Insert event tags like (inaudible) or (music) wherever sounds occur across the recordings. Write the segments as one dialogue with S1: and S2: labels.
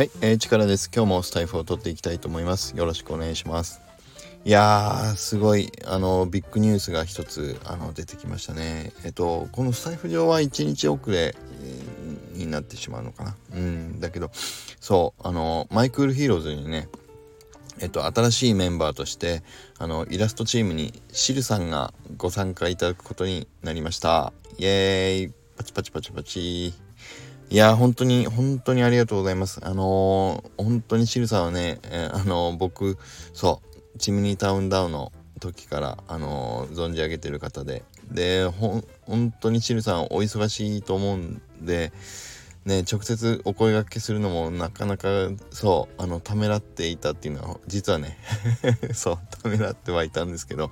S1: はい、えー、力です。今日もスタエフを取っていきたいと思います。よろしくお願いします。いやー、すごい、あの、ビッグニュースが一つ、あの、出てきましたね。えっと、このスタエフ上は1日遅れ、えー、になってしまうのかな。うん、だけど、そう、あの、マイクールヒーローズにね、えっと、新しいメンバーとして、あの、イラストチームにシルさんがご参加いただくことになりました。イエーイパチパチパチパチいや、本当に、本当にありがとうございます。あのー、本当にシルさんはね、えー、あのー、僕、そう、チミニータウンダウンの時から、あの存じ上げてる方で、で、ほ本当にシルさんお忙しいと思うんで、ね、直接お声がけするのもなかなかそうあのためらっていたっていうのは実はね (laughs) そうためらってはいたんですけど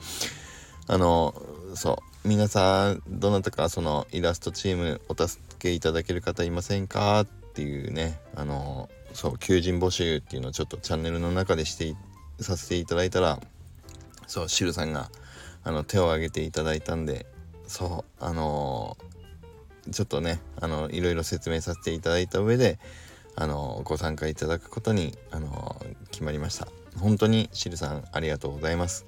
S1: あのそう皆さんどなたかそのイラストチームお助けいただける方いませんか？っていうねあのそう求人募集っていうのをちょっとチャンネルの中でしてさせていただいたらそうシルさんがあの手を挙げていただいたんでそうあの、ちょっとねあのいろいろ説明させていただいた上であのご参加いただくことにあの決まりました。本当にシルさんありがとうございます。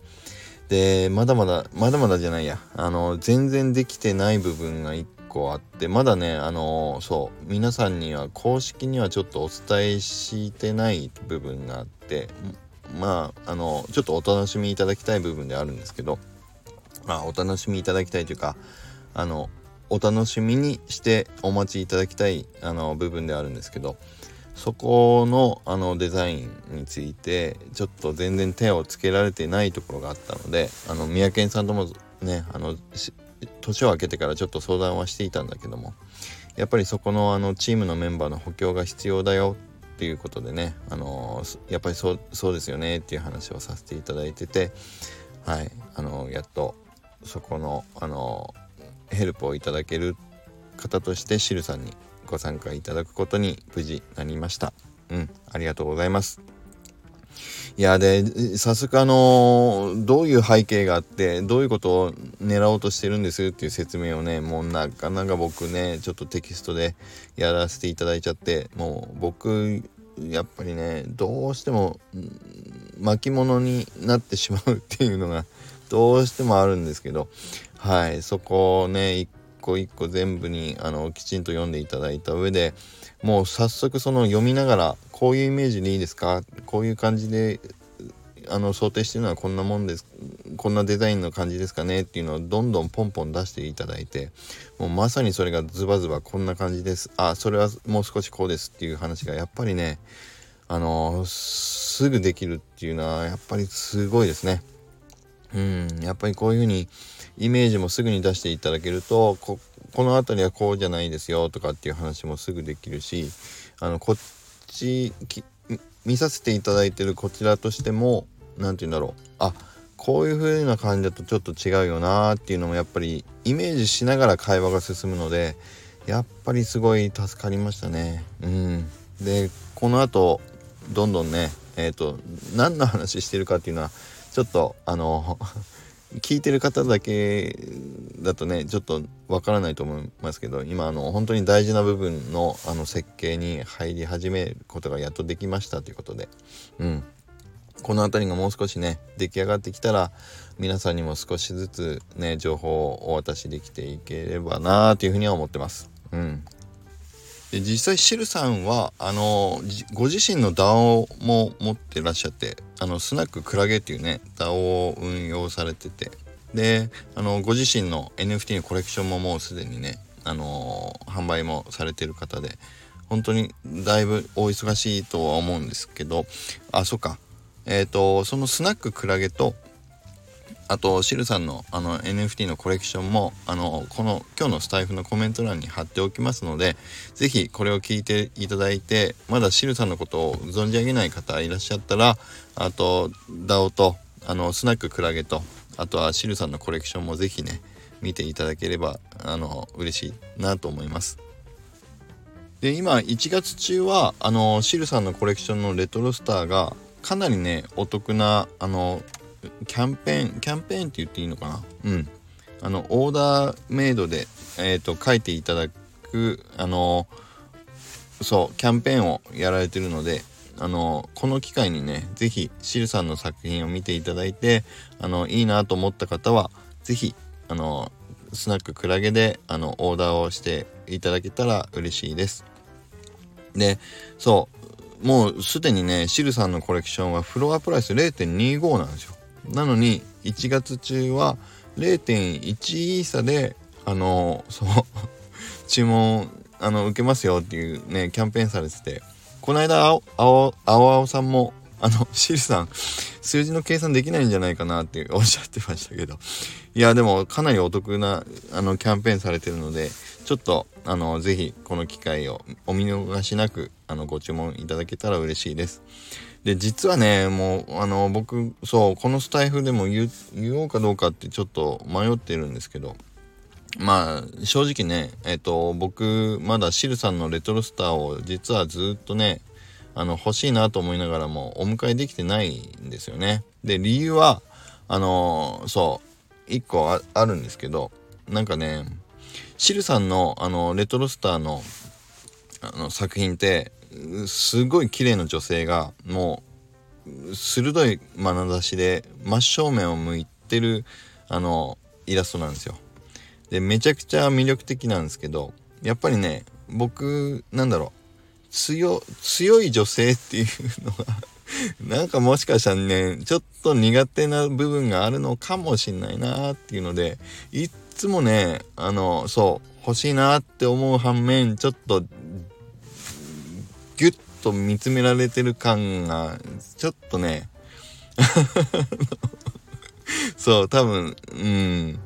S1: でまだまだまだまだじゃないや。あの全然できてない部分が1構あってまだねあの、そう皆さんには公式にはちょっとお伝えしてない部分があってまああのちょっとお楽しみいただきたい部分であるんですけどまあお楽しみいただきたいというかあのお楽しみにしてお待ちいただきたいあの部分であるんですけどそこのあのデザインについてちょっと全然手をつけられてないところがあったのであの三宅さんともねあの年を明けてからちょっと相談はしていたんだけどもやっぱりそこのあのチームのメンバーの補強が必要だよっていうことでね、あの、やっぱりそうそうですよねっていう話をさせていただいててはい、あの、やっとそこの、あの、ヘルプをいただける方としてシルさんにご参加いただくことに無事なりました。うん、ありがとうございます。いやで早速あのどういう背景があってどういうことを狙おうとしてるんですっていう説明をねもうなかなか僕ねちょっとテキストでやらせていただいちゃってもう僕やっぱりねどうしても巻物になってしまうっていうのがどうしてもあるんですけどはいそこをね一個一個全部にあのきちんと読んでいただいた上でもう早速その読みながらこういうイメージでいいですか？こういう感じであの想定してるのはこんなもんです。こんなデザインの感じですかね？っていうのをどんどんポンポン出していただいてもうまさにそれがズバズバこんな感じです。あそれはもう少しこうですっていう話がやっぱりねあのすぐできるっていうのはやっぱりすごいですね。うん。やっぱりこういうふうにイメージもすぐに出していただけるとこの辺りはこうじゃないですよとかっていう話もすぐできるしあのこっち見させていただいてるこちらとしても何て言うんだろう。あこういう風な感じだとちょっと違うよなーっていうのもやっぱりイメージしながら会話が進むのでやっぱりすごい助かりましたね。うん、でこの後どんどんねえっ、ー、と何の話してるかっていうのはちょっとあの聞いてる方だけだとねちょっとわからないと思いますけど今あの本当に大事な部分のあの設計に入り始めることがやっとできましたということでうん。この辺りがもう少しね出来上がってきたら皆さんにも少しずつね情報をお渡しできていければなというふうには思ってます。うん。で実際シルさんはあのご自身の DAO も持ってらっしゃってあのスナッククラゲっていうね DAO を運用されてて。であのご自身の NFT のコレクションももうすでにねあの販売もされてる方で本当にだいぶお忙しいとは思うんですけどあそっか。えっ、ー、とそのスナッククラゲとあとシルさんのあの NFT のコレクションもあのこの今日のスタイフのコメント欄に貼っておきますので是非これを聞いていただいてまだシルさんのことを存じ上げない方いらっしゃったらあと DAO とあのスナッククラゲとあとはシルさんのコレクションも是非ね見ていただければあの嬉しいなと思います。で今1月中はあのシルさんのコレクションのレトロスターがかなりねお得なあのキャンペーンキャンペーンって言っていいのかな？うんあのオーダーメイドで、えーと、書いていただくあのそうキャンペーンをやられてるのであのこの機会にね是非シルさんの作品を見ていただいてあのいいなと思った方は是非あのスナッククラゲであのオーダーをしていただけたら嬉しいです。でそうもうすでにねシルさんのコレクションはフロアプライス0.25なんですよ。なのに1月中は0.1イーサであのそう (laughs) 注文あの受けますよっていうねキャンペーンされててこの間青青青さんもあのシルさん数字の計算できないんじゃないかなっておっしゃってましたけどいやでもかなりお得なあのキャンペーンされてるのでちょっとあのぜひこの機会をお見逃しなくあのご注文いただけたら嬉しいです。で実はねもうあの僕そうこのスタイフでも言おうかどうかってちょっと迷ってるんですけどまあ正直ねえっ、と僕まだシルさんのレトロスターを実はずっとねあの欲しいなと思いながらもお迎えできてないんですよね。で理由はあのそう1個あるんですけどなんかねシルさんのあのレトロスターのあの作品ってすごい綺麗な女性がもう鋭い眼差しで真正面を向いてるあのイラストなんですよ。でめちゃくちゃ魅力的なんですけどやっぱりね僕なんだろう強強い女性っていうのが (laughs) なんかもしかしたらねちょっと苦手な部分があるのかもしんないなっていうのでいっつもねあのそう欲しいなって思う反面ちょっとギュッと見つめられてる感がちょっとね。(laughs) そう多分うん。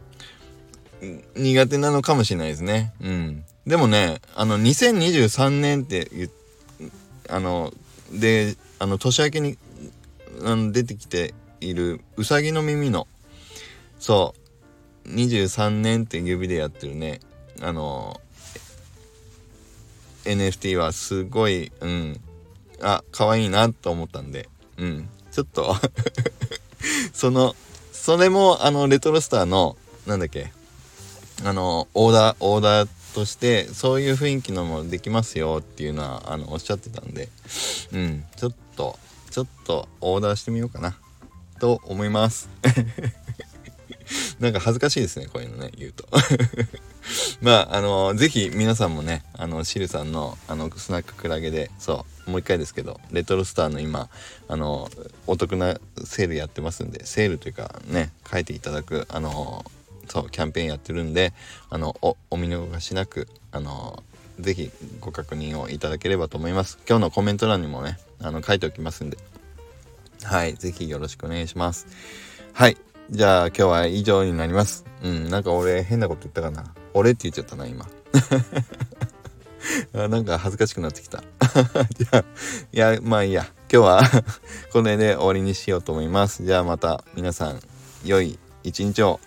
S1: 苦手なのかもしれないですね。うん。でもねあの2023年ってあのであの年明けにあの出てきているうさぎの耳のそう23年って指でやってるねあの NFT はすごい、うん、あ、可愛いなと思ったんで、うん、ちょっと。(laughs) その、それも、あの、レトロスターの、なんだっけ、あの、オーダー、オーダーとして、そういう雰囲気のもできますよっていうのは、あの、おっしゃってたんで、うん、ちょっと、ちょっとオーダーしてみようかな、と思います。(laughs) なんか恥ずかしいですね、こういうのね、言うと。まあ、あのー、ぜひ皆さんもね、あの、シルさんの、あの、スナッククラゲで、そう、もう一回ですけど、レトロスターの今、あのお得なセールやってますんで、セールというかね、書いていただく、あのそう、キャンペーンやってるんで、あの、お、お見逃しなく、あのぜひご確認をいただければと思います。今日のコメント欄にもね、あの、書いておきますんで、はい、ぜひよろしくお願いします。はい。じゃあ今日は以上になります。うん、なんか俺変なこと言ったかな。俺って言っちゃったな、今。(laughs) あなんか恥ずかしくなってきた。じゃあ、いや、まあいいや。今日は (laughs) この辺で終わりにしようと思います。じゃあまた皆さん、良い一日を